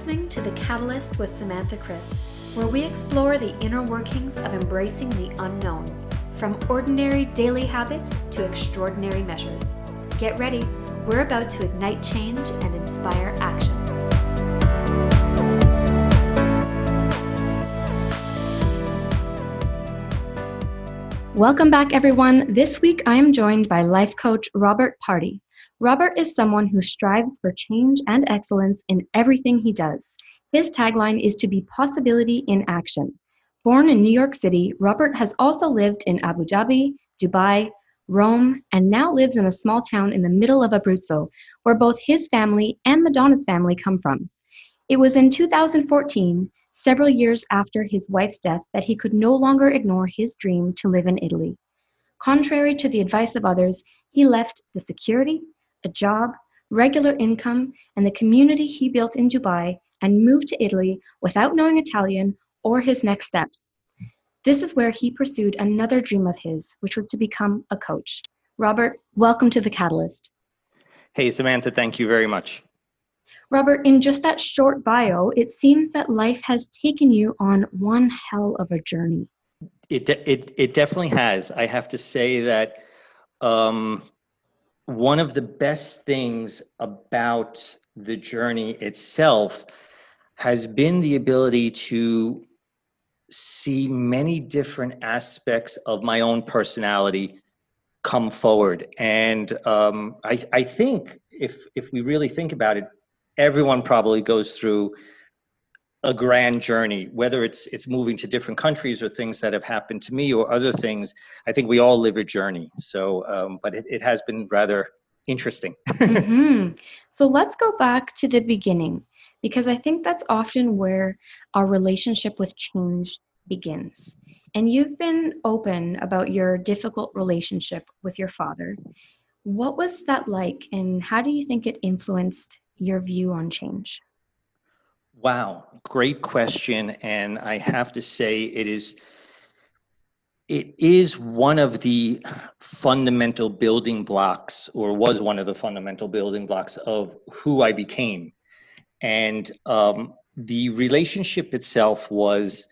Listening to The Catalyst with Samantha Chris, where we explore the inner workings of embracing the unknown, from ordinary daily habits to extraordinary measures. Get ready, we're about to ignite change and inspire action. Welcome back, everyone. This week I am joined by life coach Robert Pardi. Robert is someone who strives for change and excellence in everything he does. His tagline is to be possibility in action. Born in New York City, Robert has also lived in Abu Dhabi, Dubai, Rome, and now lives in a small town in the middle of Abruzzo, where both his family and Madonna's family come from. It was in 2014, several years after his wife's death, that he could no longer ignore his dream to live in Italy. Contrary to the advice of others, he left the security, a job, regular income, and the community he built in Dubai and moved to Italy without knowing Italian or his next steps. This is where he pursued another dream of his, which was to become a coach. Robert, welcome to The Catalyst. Hey, Samantha, thank you very much. Robert, in just that short bio, it seems that life has taken you on one hell of a journey. It, it, it definitely has. I have to say that um, one of the best things about the journey itself has been the ability to see many different aspects of my own personality come forward. And um, I, I think if if we really think about it everyone probably goes through a grand journey whether it's it's moving to different countries or things that have happened to me or other things i think we all live a journey. So um, but it, it has been rather interesting. Mm-hmm. so let's go back to the beginning because i think that's often where our relationship with change begins. And you've been open about your difficult relationship with your father. What was that like and how do you think it influenced your view on change Wow, great question. And I have to say, it is it is one of the fundamental building blocks, or was one of the fundamental building blocks of who I became. And um, the relationship itself was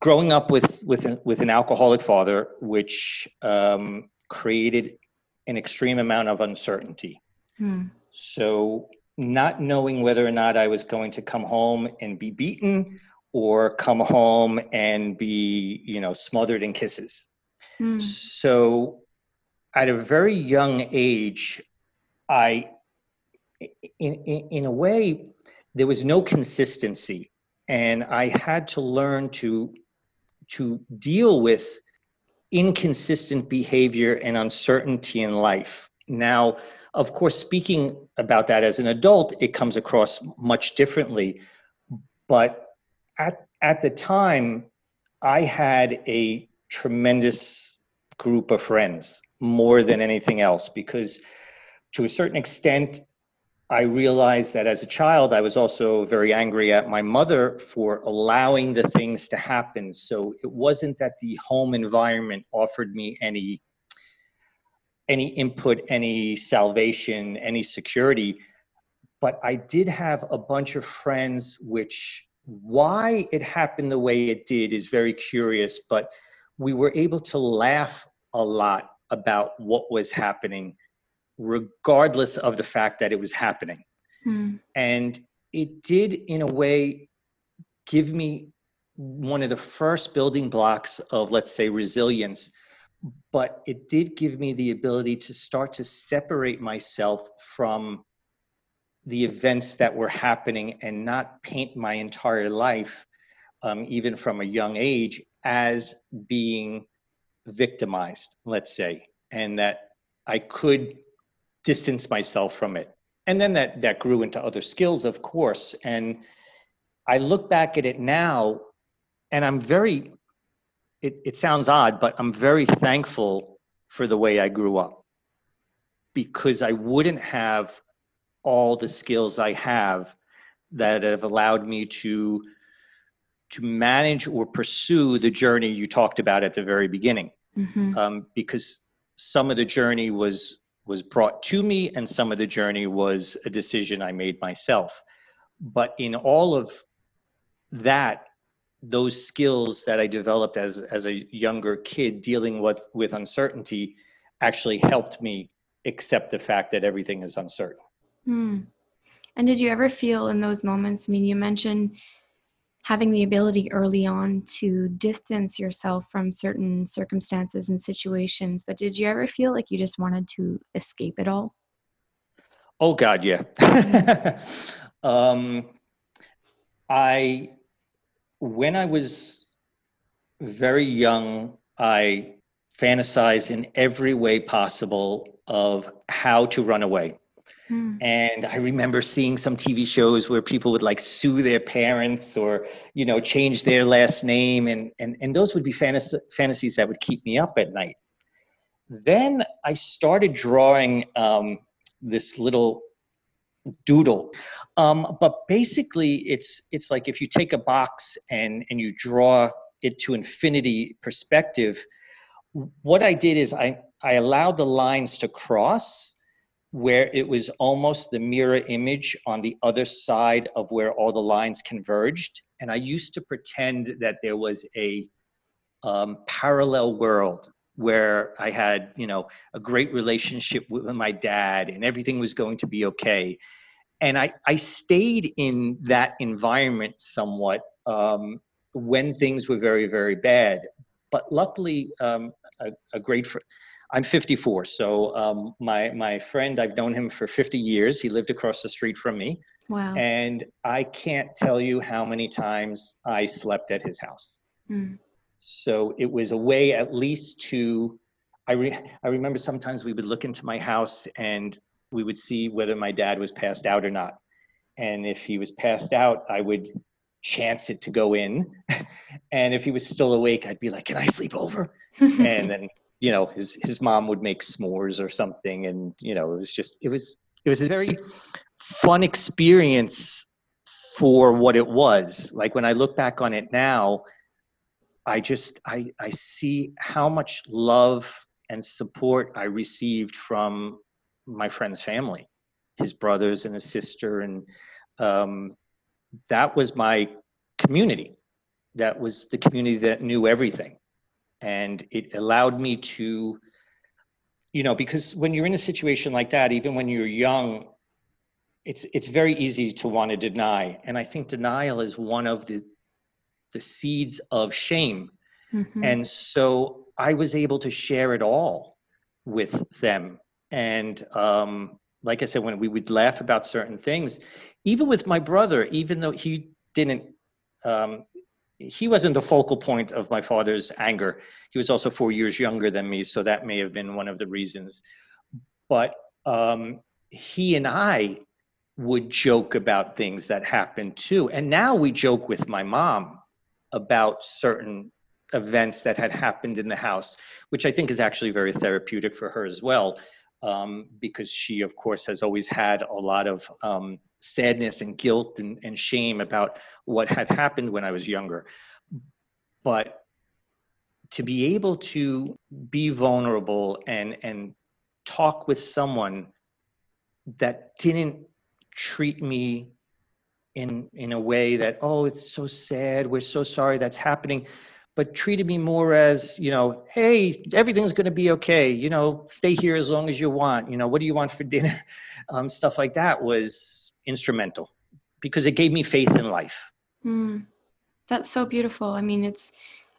growing up with with an, with an alcoholic father, which um, created an extreme amount of uncertainty. Hmm. So not knowing whether or not I was going to come home and be beaten or come home and be, you know, smothered in kisses. Mm. So at a very young age, I, in, in, in a way, there was no consistency. And I had to learn to, to deal with inconsistent behavior and uncertainty in life. Now, of course, speaking about that as an adult, it comes across much differently. But at, at the time, I had a tremendous group of friends more than anything else because to a certain extent, I realized that as a child, I was also very angry at my mother for allowing the things to happen. So it wasn't that the home environment offered me any any input, any salvation, any security. But I did have a bunch of friends, which why it happened the way it did is very curious, but we were able to laugh a lot about what was happening, regardless of the fact that it was happening. Hmm. And it did, in a way, give me one of the first building blocks of, let's say, resilience but it did give me the ability to start to separate myself from the events that were happening and not paint my entire life, um, even from a young age, as being victimized, let's say, and that I could distance myself from it. And then that, that grew into other skills, of course. And I look back at it now and I'm very it, it sounds odd, but I'm very thankful for the way I grew up because I wouldn't have all the skills I have that have allowed me to to manage or pursue the journey you talked about at the very beginning mm-hmm. um, because some of the journey was was brought to me and some of the journey was a decision i made myself but in all of that, those skills that I developed as as a younger kid dealing with with uncertainty actually helped me accept the fact that everything is uncertain. Hmm. And did you ever feel in those moments? I mean, you mentioned having the ability early on to distance yourself from certain circumstances and situations, but did you ever feel like you just wanted to escape it all? Oh God, yeah. um, I when I was very young, I fantasized in every way possible of how to run away. Mm. And I remember seeing some TV shows where people would like sue their parents or, you know, change their last name. And, and, and those would be fantasy, fantasies that would keep me up at night. Then I started drawing um, this little doodle. Um, but basically, it's it's like if you take a box and and you draw it to infinity perspective. What I did is I I allowed the lines to cross where it was almost the mirror image on the other side of where all the lines converged. And I used to pretend that there was a um, parallel world where I had, you know, a great relationship with my dad and everything was going to be okay and I, I stayed in that environment somewhat um, when things were very, very bad. But luckily, um, a, a, great friend. I'm 54, so um, my my friend, I've known him for 50 years. He lived across the street from me. Wow. And I can't tell you how many times I slept at his house. Mm. So it was a way, at least, to. I re, I remember sometimes we would look into my house and we would see whether my dad was passed out or not. And if he was passed out, I would chance it to go in. and if he was still awake, I'd be like, Can I sleep over? and then, you know, his his mom would make s'mores or something. And, you know, it was just it was it was a very fun experience for what it was. Like when I look back on it now, I just I I see how much love and support I received from my friend's family, his brothers and his sister, and um, that was my community. That was the community that knew everything, and it allowed me to, you know, because when you're in a situation like that, even when you're young, it's it's very easy to want to deny, and I think denial is one of the the seeds of shame, mm-hmm. and so I was able to share it all with them and um, like I said, when we would laugh about certain things, even with my brother, even though he didn't, um, he wasn't the focal point of my father's anger. He was also four years younger than me, so that may have been one of the reasons. But um, he and I would joke about things that happened too. And now we joke with my mom about certain events that had happened in the house, which I think is actually very therapeutic for her as well um, because she, of course, has always had a lot of um, sadness and guilt and, and shame about what had happened when I was younger. But to be able to be vulnerable and and talk with someone that didn't treat me in in a way that oh it's so sad we're so sorry that's happening but treated me more as, you know, hey, everything's going to be okay. You know, stay here as long as you want. You know, what do you want for dinner? Um, stuff like that was instrumental because it gave me faith in life. Mm, that's so beautiful. I mean, it's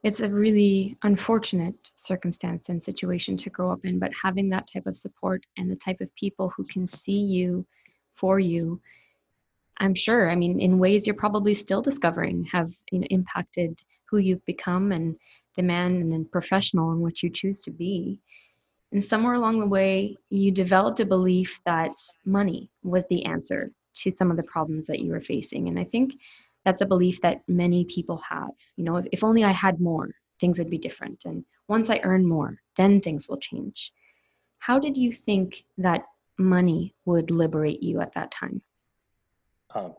it's a really unfortunate circumstance and situation to grow up in, but having that type of support and the type of people who can see you for you, I'm sure. I mean, in ways you're probably still discovering, have you know, impacted who you've become and the man and professional in which you choose to be. And somewhere along the way, you developed a belief that money was the answer to some of the problems that you were facing. And I think that's a belief that many people have. You know, if, if only I had more, things would be different. And once I earn more, then things will change. How did you think that money would liberate you at that time? Um,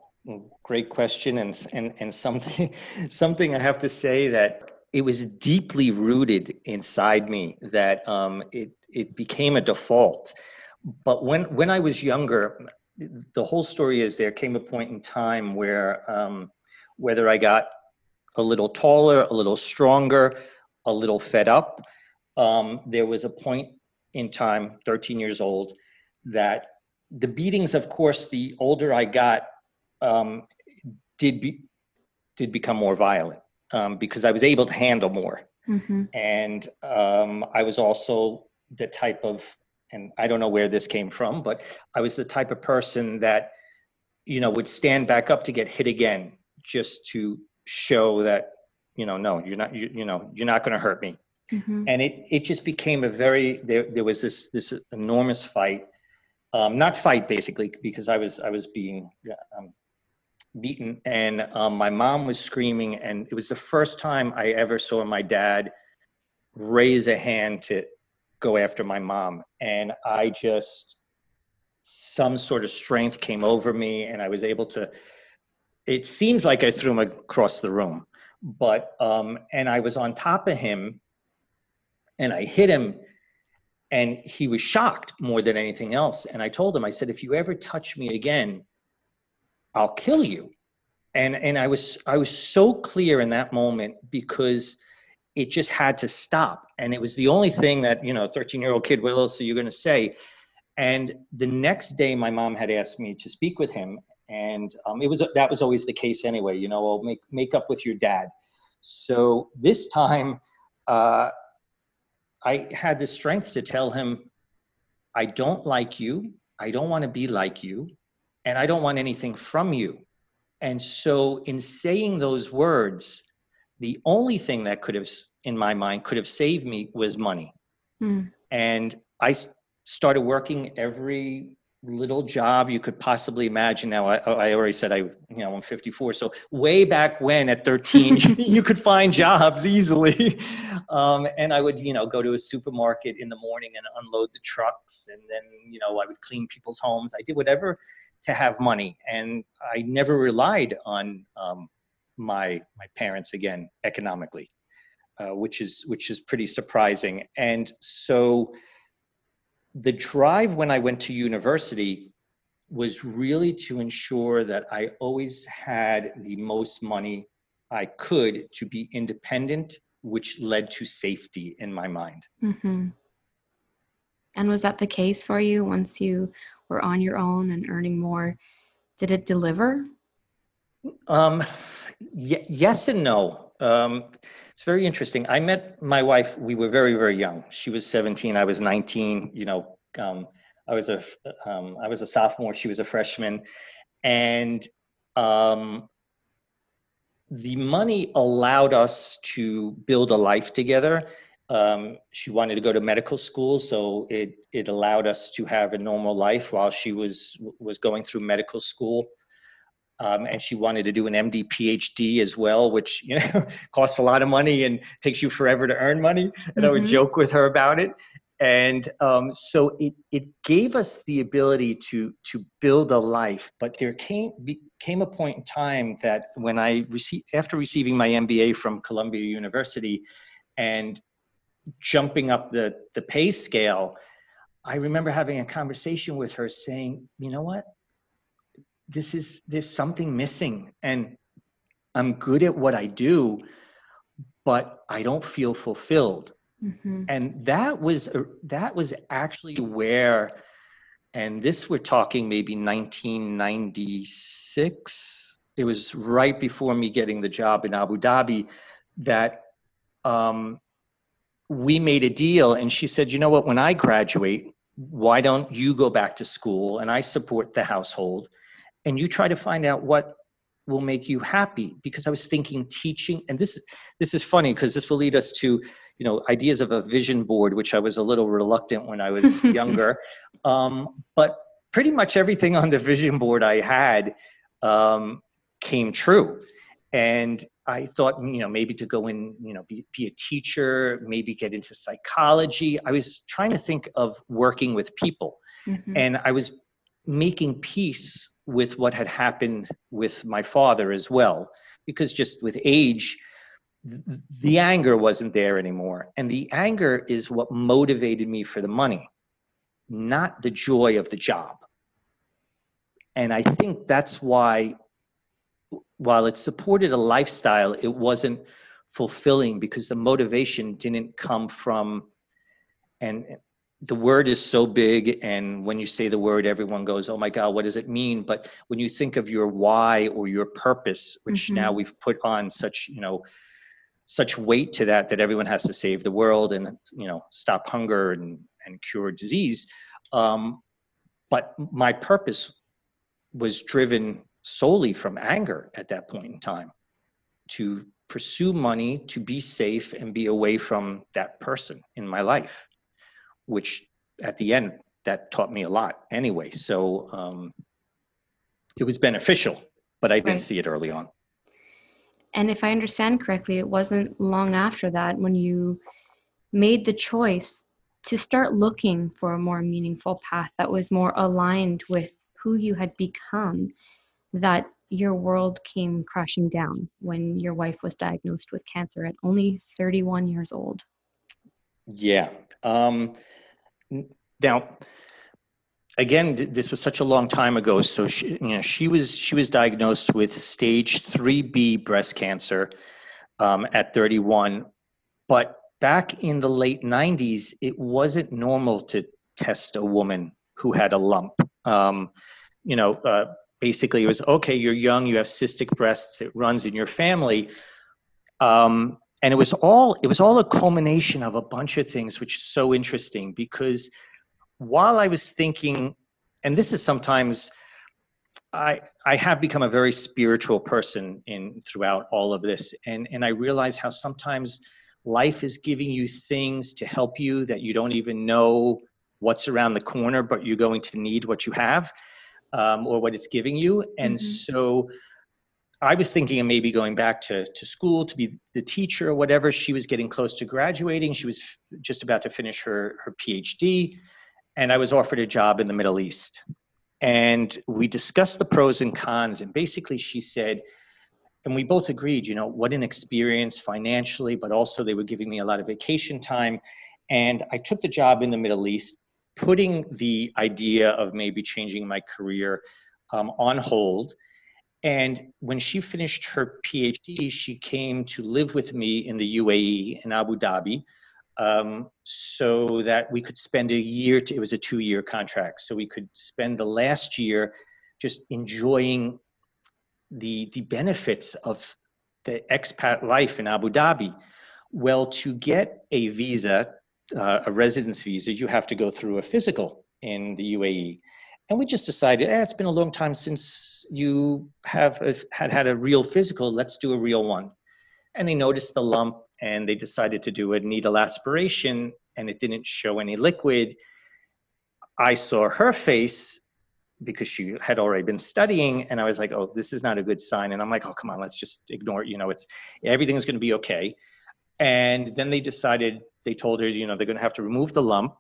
Great question, and and and something something I have to say that it was deeply rooted inside me that um, it it became a default. But when when I was younger, the whole story is there came a point in time where um, whether I got a little taller, a little stronger, a little fed up, um, there was a point in time, 13 years old, that the beatings, of course, the older I got, um, did be, did become more violent um, because I was able to handle more, Mm-hmm. and um, I was also the type of, and I don't know where this came from, but I was the type of person that, you know, would stand back up to get hit again, just to show that, you know, no, you're not, you, you know, you're not going to hurt me Mm-hmm. and it it just became a very there there was this this enormous fight um not fight basically because i was i was being um, beaten and um, my mom was screaming and it was the first time i ever saw my dad raise a hand to go after my mom and i just some sort of strength came over me and i was able to it seems like i threw him across the room but um and i was on top of him and I hit him and he was shocked more than anything else. And I told him, I said, if you ever touch me again, I'll kill you. And and I was I was so clear in that moment because it just had to stop. And it was the only thing that, you know, 13 year old kid, what else are you gonna say? And the next day my mom had asked me to speak with him. And um, it was that was always the case anyway, you know, I'll make make up with your dad. So this time uh, I had the strength to tell him, I don't like you. I don't want to be like you. And I don't want anything from you. And so, in saying those words, the only thing that could have, in my mind, could have saved me was money. Mm. And I started working every little job you could possibly imagine. Now, I, I already said I, you know, I'm 54. So way back when at 13, you could find jobs easily. Um, and I would, you know, go to a supermarket in the morning and unload the trucks. And then, you know, I would clean people's homes. I did whatever to have money. And I never relied on um, my, my parents again, economically. Uh, which is which is pretty surprising, and so the drive when I went to university was really to ensure that I always had the most money I could to be independent, which led to safety in my mind. Mm-hmm. And was that the case for you once you were on your own and earning more? Did it deliver? Um, y- yes and no. Um, it's very interesting. I met my wife. We were very, very young. She was 17. I was 19. You know, um, I was a um, I was a sophomore. She was a freshman, and um, the money allowed us to build a life together. Um, she wanted to go to medical school, so it it allowed us to have a normal life while she was was going through medical school. Um, and she wanted to do an MD PhD as well, which you know costs a lot of money and takes you forever to earn money. And I would Mhm. joke with her about it. And um, so it it gave us the ability to to build a life. But there came be, came a point in time that when I received after receiving my MBA from Columbia University, and jumping up the the pay scale, I remember having a conversation with her saying, you know what? this is there's something missing and i'm good at what i do but i don't feel fulfilled Mm-hmm. and that was that was actually where and this we're talking maybe 1996 it was right before me getting the job in abu dhabi that um, we made a deal and she said you know what? When i graduate why don't you go back to school and i support the household and you try to find out what will make you happy? Because i was thinking teaching and this this is funny because this will lead us to you know ideas of a vision board which i was a little reluctant when i was younger. Um, but pretty much everything on the vision board i had um, came true and i thought you know maybe to go in you know be, be a teacher maybe get into psychology i was trying to think of working with people Mm-hmm. and I was making peace with what had happened with my father as well, because just with age, the anger wasn't there anymore. And the anger is what motivated me for the money, not the joy of the job. And I think that's why, while it supported a lifestyle, it wasn't fulfilling because the motivation didn't come from, and the word is so big. And when you say the word, everyone goes, oh my God, what does it mean? But when you think of your why or your purpose, which mm-hmm. now we've put on such, you know, such weight to that that everyone has to save the world and you know stop hunger and, and cure disease um, but my purpose was driven solely from anger at that point in time to pursue money to be safe and be away from that person in my life which at the end that taught me a lot anyway so um, it was beneficial but i didn't right. see it early on and if I understand correctly, it wasn't long after that when you made the choice to start looking for a more meaningful path that was more aligned with who you had become that your world came crashing down when your wife was diagnosed with cancer at only 31 years old. Yeah. Um, now, again, this was such a long time ago. So she, you know, she was she was diagnosed with stage three B breast cancer um, at 31. But back in the late 90s, it wasn't normal to test a woman who had a lump. Um, you know, uh, basically, it was okay. You're young. You have cystic breasts. It runs in your family. Um, and it was all it was all a culmination of a bunch of things, which is so interesting because while I was thinking, and this is sometimes I I have become a very spiritual person in throughout all of this, and and I realize how sometimes life is giving you things to help you that you don't even know what's around the corner, but you're going to need what you have um, or what it's giving you, and mm-hmm. so. I was thinking of maybe going back to, to school to be the teacher or whatever. She was getting close to graduating. She was just about to finish her, her PhD and I was offered a job in the Middle East. And we discussed the pros and cons. And basically, she said, and we both agreed, you know, what an experience financially, but also they were giving me a lot of vacation time. And I took the job in the Middle East, putting the idea of maybe changing my career um, on hold. And when she finished her PhD, she came to live with me in the UAE in Abu Dhabi um, so that we could spend a year, to, it was a two year contract, so we could spend the last year just enjoying the, the benefits of the expat life in Abu Dhabi. Well, to get a visa, uh, a residence visa, you have to go through a physical in the UAE. And we just decided, eh, it's been a long time since you have a, had had a real physical. Let's do a real one. And they noticed the lump and they decided to do a needle aspiration and it didn't show any liquid. I saw her face because she had already been studying and I was like, oh, this is not a good sign. And I'm like, oh, come on, let's just ignore it. You know, it's everything's going to be okay. And then they decided, they told her, you know, they're going to have to remove the lump.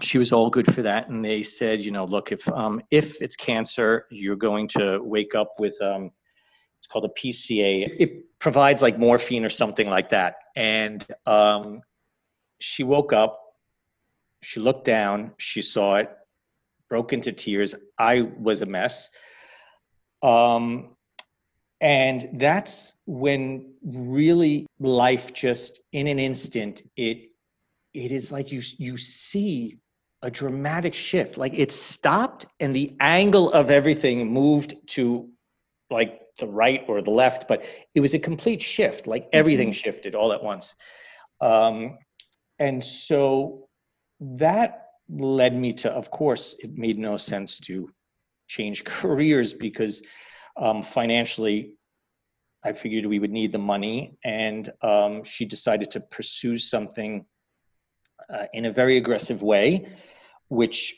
She was all good for that. And they said, you know, look, if, um, if it's cancer, you're going to wake up with, um, it's called a PCA. It provides like morphine or something like that. And um, she woke up, she looked down, she saw it, broke into tears. I was a mess. Um, and that's when really life just in an instant it it is like you you see a dramatic shift like it stopped and the angle of everything moved to like the right or the left, but it was a complete shift. Like everything mm-hmm. shifted all at once. Um, and so that led me to, of course, it made no sense to change careers because um, financially, I figured we would need the money. And um, she decided to pursue something uh, in a very aggressive way, which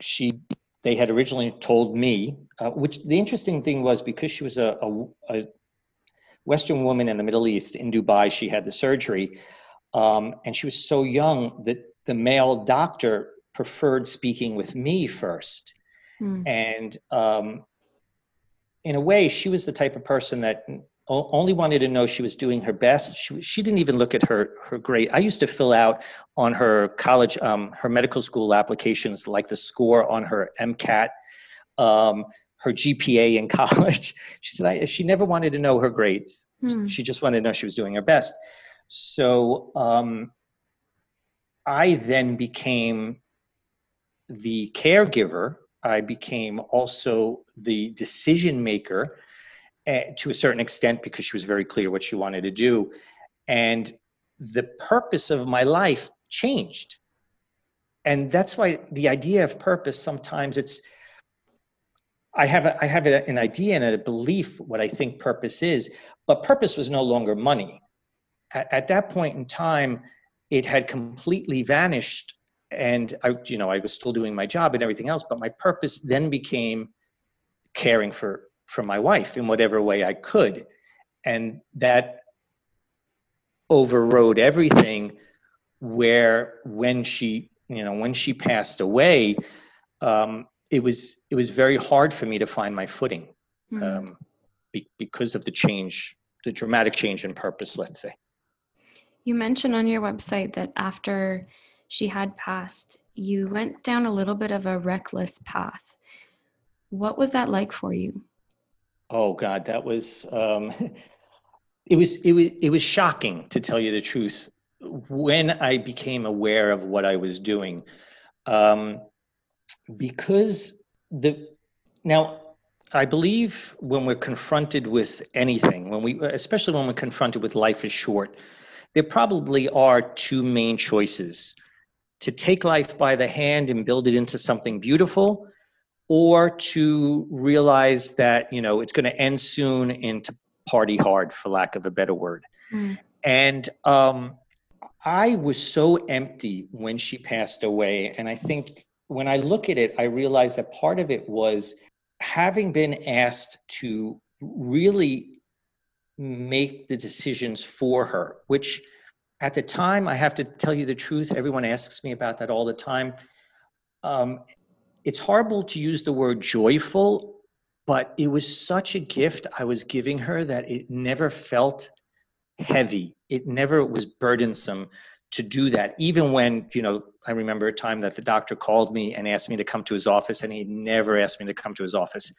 she they had originally told me, uh, which the interesting thing was because she was a, a, a, Western woman in the Middle East, in Dubai, she had the surgery, um, and she was so young that the male doctor preferred speaking with me first. Mm. And um, in a way, she was the type of person that only wanted to know she was doing her best. She, she didn't even look at her her grade. I used to fill out on her college, um, her medical school applications, like the score on her MCAT, um, her GPA in college. She said I, she never wanted to know her grades. Hmm. She just wanted to know she was doing her best. So um, I then became the caregiver. I became also the decision maker uh, to a certain extent because she was very clear what she wanted to do. And the purpose of my life changed. And that's why the idea of purpose sometimes it's I have a, I have a, an idea and a belief what I think purpose is, but purpose was no longer money. At, at that point in time, it had completely vanished, and I you know I was still doing my job and everything else, but my purpose then became caring for for my wife in whatever way I could, and that overrode everything. Where when she you know when she passed away. Um, it was it was very hard for me to find my footing mm-hmm. um, be, because of the change, the dramatic change in purpose. Let's say. You mentioned on your website that after she had passed, you went down a little bit of a reckless path. What was that like for you? Oh God, that was um, it was it was it was shocking to tell you the truth when I became aware of what I was doing. Um, because the now I believe when we're confronted with anything, when we especially when we're confronted with life is short, there probably are two main choices. To take life by the hand and build it into something beautiful, or to realize that, you know, it's going to end soon and to party hard, for lack of a better word. Mm. And um, I was so empty when she passed away. And I think when I look at it, I realize that part of it was having been asked to really make the decisions for her, which at the time, I have to tell you the truth, everyone asks me about that all the time. Um, it's horrible to use the word joyful, but it was such a gift I was giving her that it never felt heavy. It never was burdensome to do that even when you know i remember a time that the doctor called me and asked me to come to his office and he never asked me to come to his office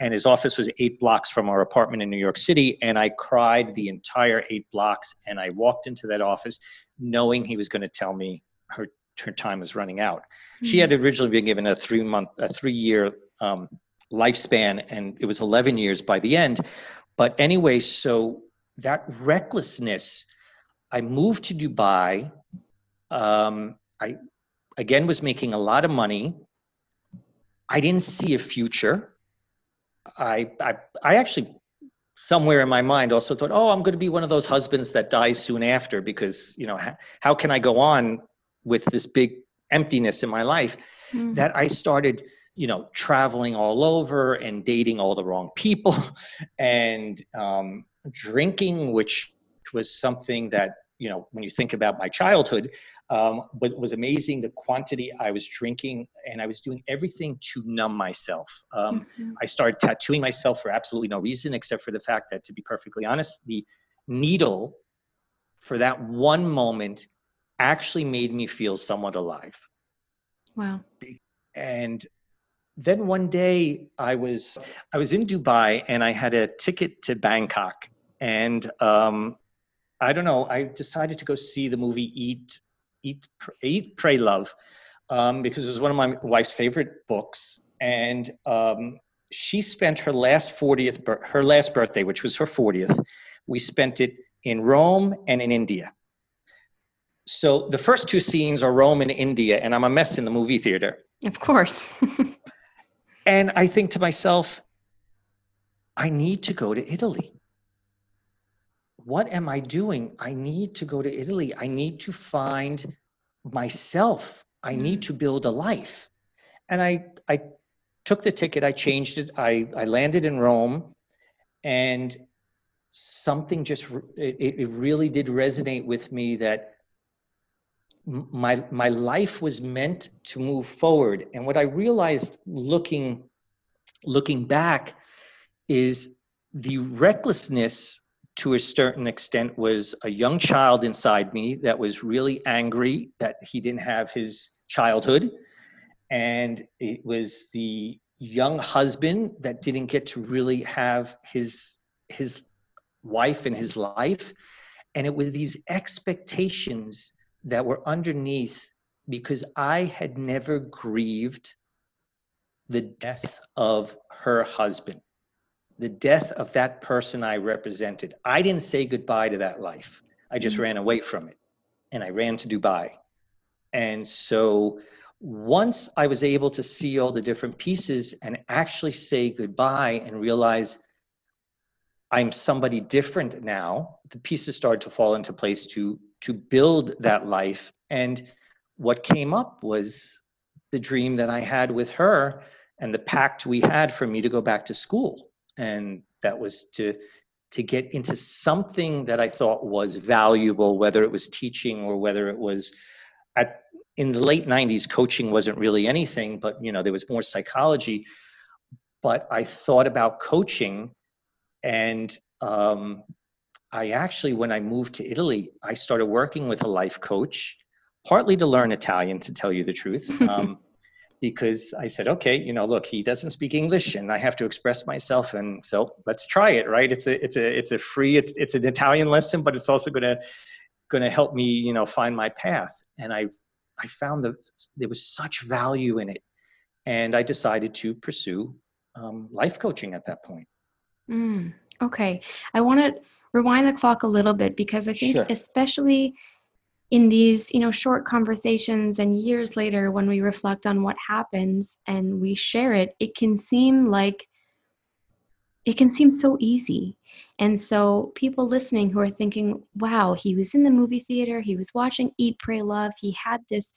and his office was eight blocks from our apartment in new york city and i cried the entire eight blocks and i walked into that office knowing he was going to tell me her her time was running out mm-hmm. she had mm-hmm. originally been given a three month a three year um, lifespan and it was 11 years by the end but anyway so that recklessness I moved to Dubai. Um, I again was making a lot of money. I didn't see a future. I, I, I actually, somewhere in my mind, also thought, oh, I'm going to be one of those husbands that dies soon after because, you know, how, how can I go on with this big emptiness in my life? Mm-hmm. That I started, you know, traveling all over and dating all the wrong people and um, drinking, which was something that you know, when you think about my childhood, um, was, was amazing. The quantity I was drinking, and I was doing everything to numb myself. Um, mm-hmm. I started tattooing myself for absolutely no reason, except for the fact that, to be perfectly honest, the needle for that one moment actually made me feel somewhat alive. Wow. And then one day I was I was in Dubai and I had a ticket to Bangkok and um, I don't know. I decided to go see the movie Eat, Eat, Eat, Pray, Love, um, because it was one of my wife's favorite books, and um, she spent her last 40th, her last birthday, which was her 40th. We spent it in Rome and in India. So the first two scenes are Rome and India, and I'm a mess in the movie theater. Of course. and I think to myself, I need to go to Italy what am I doing? I need to go to Italy. I need to find myself. I need mm. to build a life. And I, I took the ticket, I changed it, I, I landed in Rome, and something just, it, it really did resonate with me that my my life was meant to move forward. And what i realized looking looking back is the recklessness to a certain extent was a young child inside me that was really angry that he didn't have his childhood. And it was the young husband that didn't get to really have his his wife in his life. And it was these expectations that were underneath because I had never grieved the death of her husband, the death of that person I represented. I didn't say goodbye to that life. I just mm-hmm. ran away from it and I ran to Dubai. And so once I was able to see all the different pieces and actually say goodbye and realize I'm somebody different now, the pieces started to fall into place to to build that life. And what came up was the dream that I had with her and the pact we had for me to go back to school. And that was to to get into something that I thought was valuable, whether it was teaching or whether it was at in the late 90s coaching wasn't really anything but you know there was more psychology but i thought about coaching and um, i actually when i moved to italy i started working with a life coach partly to learn italian to tell you the truth um, because I said, okay, you know, look, he doesn't speak English, and I have to express myself, and so let's try it, right? It's a, it's a, it's a free, it's, it's an Italian lesson, but it's also gonna, gonna help me, you know, find my path. And I, I found that there was such value in it, and I decided to pursue um, life coaching at that point. Mm, okay, I want to rewind the clock a little bit because I think, sure. especially in these you know short conversations and years later when we reflect on what happens and we share it it can seem like it can seem so easy and so people listening who are thinking wow he was in the movie theater he was watching eat pray love he had this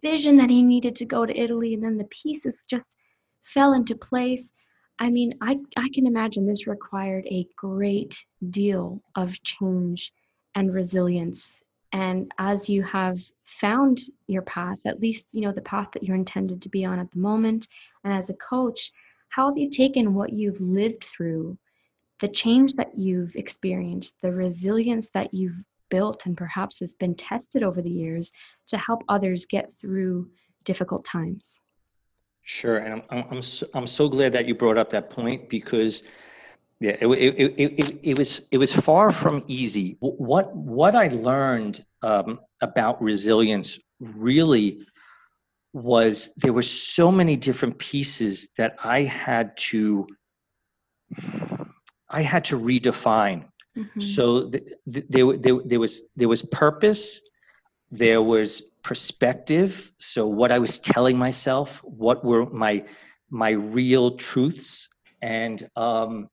vision that he needed to go to italy and then the pieces just fell into place i mean i, I can imagine this required a great deal of change and resilience. And as you have found your path at least you know the path that you're intended to be on at the moment and as a coach how have you taken what you've lived through the change that you've experienced the resilience that you've built and perhaps has been tested over the years to help others get through difficult times sure and i'm i'm so, I'm so glad that you brought up that point because yeah, it, it, it, it, was it was far from easy. What what I learned um, about resilience really was there were so many different pieces that I had to I had to redefine. Mm-hmm. So th- th- there, there, there was there was purpose, there was perspective. So what I was telling myself, what were my my real truths, and um,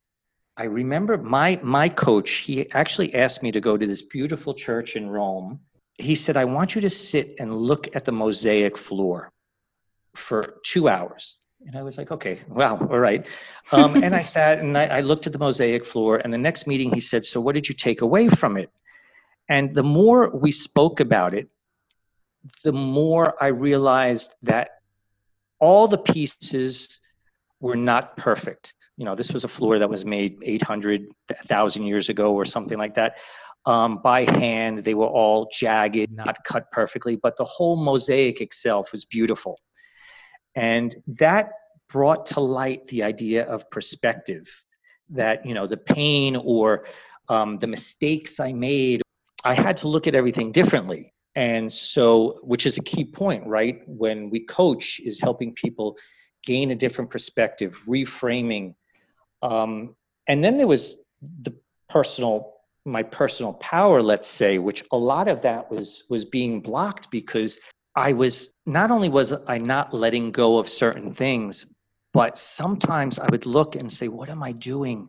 I remember my my coach. He actually asked me to go to this beautiful church in Rome. He said, "I want you to sit and look at the mosaic floor for two hours." And I was like, "Okay, wow, all right." Um, and I sat and I, I looked at the mosaic floor. And the next meeting, he said, "So what did you take away from it?" And the more we spoke about it, the more I realized that all the pieces were not perfect you know, this was a floor that was made 800,000 years ago or something like that. Um, by hand, they were all jagged, not cut perfectly, but the whole mosaic itself was beautiful. And that brought to light the idea of perspective that, you know, the pain or um, the mistakes I made, I had to look at everything differently. And so, which is a key point, right? When we coach, is helping people gain a different perspective, reframing um, and then there was the personal, my personal power, let's say, which a lot of that was was being blocked because I was not only was I not letting go of certain things, but sometimes I would look and say, "What am I doing?"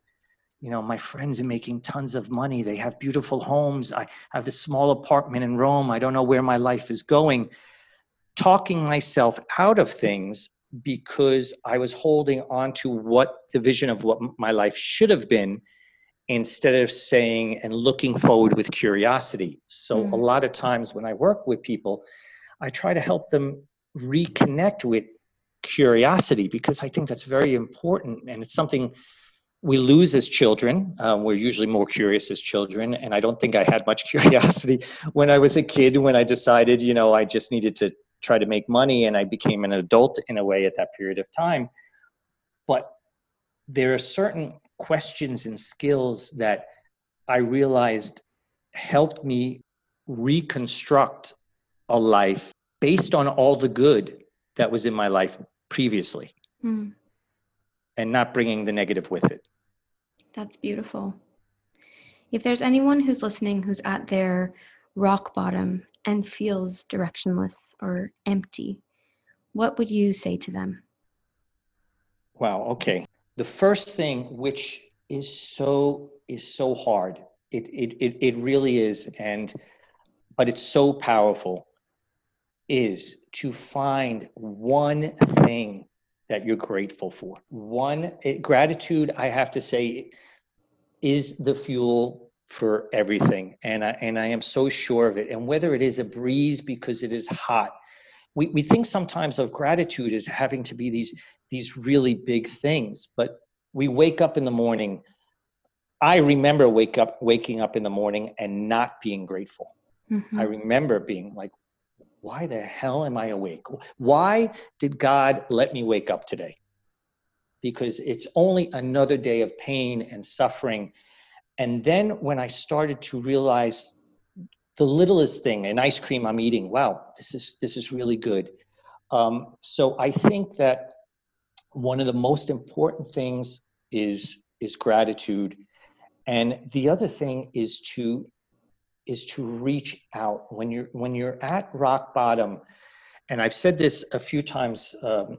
You know, my friends are making tons of money. They have beautiful homes. I have this small apartment in Rome. I don't know where my life is going. Talking myself out of things because I was holding on to what the vision of what my life should have been instead of saying and looking forward with curiosity. So, mm. a lot of times when I work with people, I try to help them reconnect with curiosity because I think that's very important and it's something we lose as children. Um, we're usually more curious as children, and I don't think I had much curiosity when I was a kid. When I decided, you know, I just needed to try to make money and I became an adult in a way at that period of time. but there are certain questions and skills that I realized helped me reconstruct a life based on all the good that was in my life previously mm. and not bringing the negative with it. That's beautiful. If there's anyone who's listening who's at their rock bottom and feels directionless or empty, what would you say to them? Wow, okay. The first thing which is so is so hard. It it it, it really is and but it's so powerful is to find one thing that you're grateful for. One it, gratitude, I have to say, is the fuel for everything, and I and I am so sure of it. And whether it is a breeze because it is hot, we we think sometimes of gratitude as having to be these these really big things, but we wake up in the morning. I remember wake up waking up in the morning and not being grateful. Mm-hmm. I remember being like, why the hell am I awake? Why did God let me wake up today? Because it's only another day of pain and suffering. And then when I started to realize the littlest thing, an ice cream I'm eating, wow, this is this is really good. Um, so I think that one of the most important things is is gratitude, and the other thing is to is to reach out. When you're when you're at rock bottom and i've said this a few times um,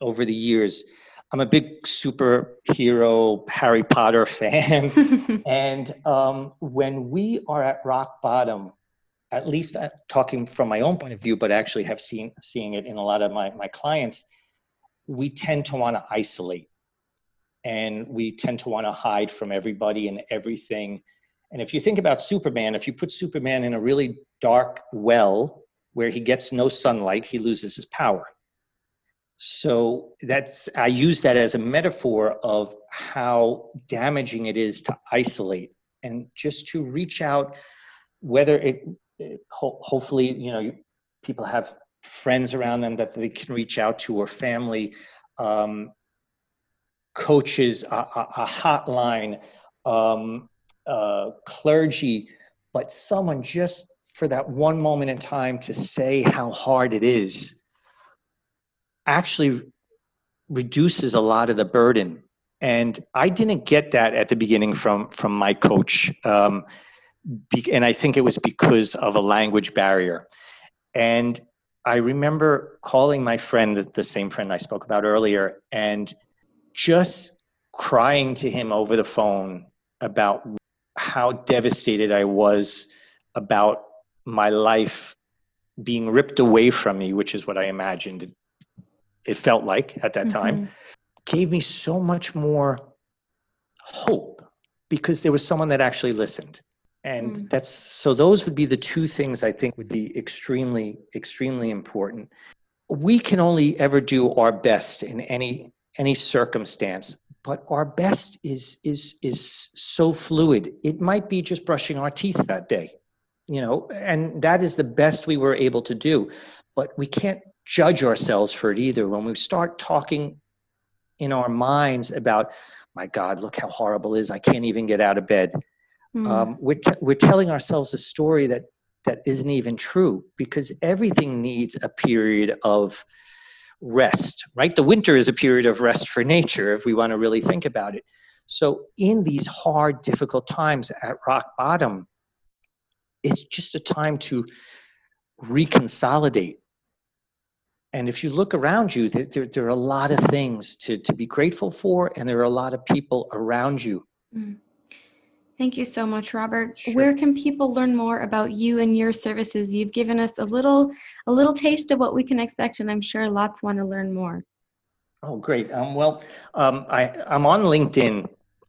over the years i'm a big superhero harry potter fan. And um, when we are at rock bottom at least I'm uh, talking from my own point of view but actually have seen seeing it in a lot of my, my clients we tend to want to isolate. And we tend to want to hide from everybody and everything and if you think about Superman, if you put Superman in a really dark well where he gets no sunlight, he loses his power. So that's I use that as a metaphor of how damaging it is to isolate and just to reach out, whether it, it ho- hopefully you know people have friends around them that they can reach out to or family, um, coaches, a, a, a hotline. Um, uh, clergy, but someone just for that one moment in time to say how hard it is actually reduces a lot of the burden. And I didn't get that at the beginning from from my coach, um, be, and I think it was because of a language barrier. And I remember calling my friend, the same friend I spoke about earlier, and just crying to him over the phone about how devastated I was about my life being ripped away from me, which is what I imagined it, felt like at that mm-hmm. time, gave me so much more hope because there was someone that actually listened. And mm. that's so, those would be the two things I think would be extremely, extremely important. We can only ever do our best in any any circumstance but our best is is is so fluid. It might be just brushing our teeth that day you know and that is the best we were able to do. But we can't judge ourselves for it either. When we start talking in our minds about my god look how horrible it is. I can't even get out of bed mm. um, we're, t- we're telling ourselves a story that that isn't even true because everything needs a period of rest, right? The winter is a period of rest for nature if we want to really think about it. So, in these hard, difficult times at rock bottom, it's just a time to reconsolidate. And if you look around you, there, there, are a lot of things to, to be grateful for, and there are a lot of people around you. Mm. Thank you so much, Robert. Sure. Where can people learn more about you and your services? You've given us a little a little taste of what we can expect, and I'm sure lots want to learn more. Oh, great. Um, well, um, I, I'm on LinkedIn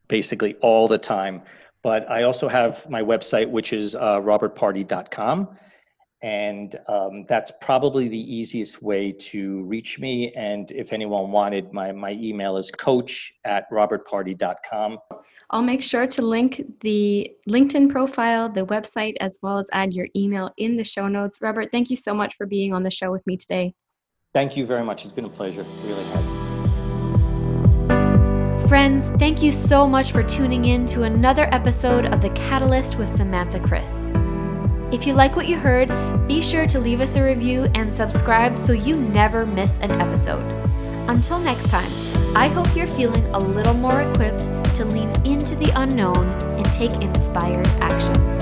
basically all the time, but I also have my website, which is uh, robertpardi.com. And um, that's probably the easiest way to reach me. And if anyone wanted, my, my email is coach at robertpardi.com. I'll make sure to link the LinkedIn profile, the website, as well as add your email in the show notes. Robert, thank you so much for being on the show with me today. Thank you very much. It's been a pleasure. It really has. Friends, thank you so much for tuning in to another episode of The Catalyst with Samantha Chris. If you like what you heard, be sure to leave us a review and subscribe so you never miss an episode. Until next time, I hope you're feeling a little more equipped to lean into the unknown and take inspired action.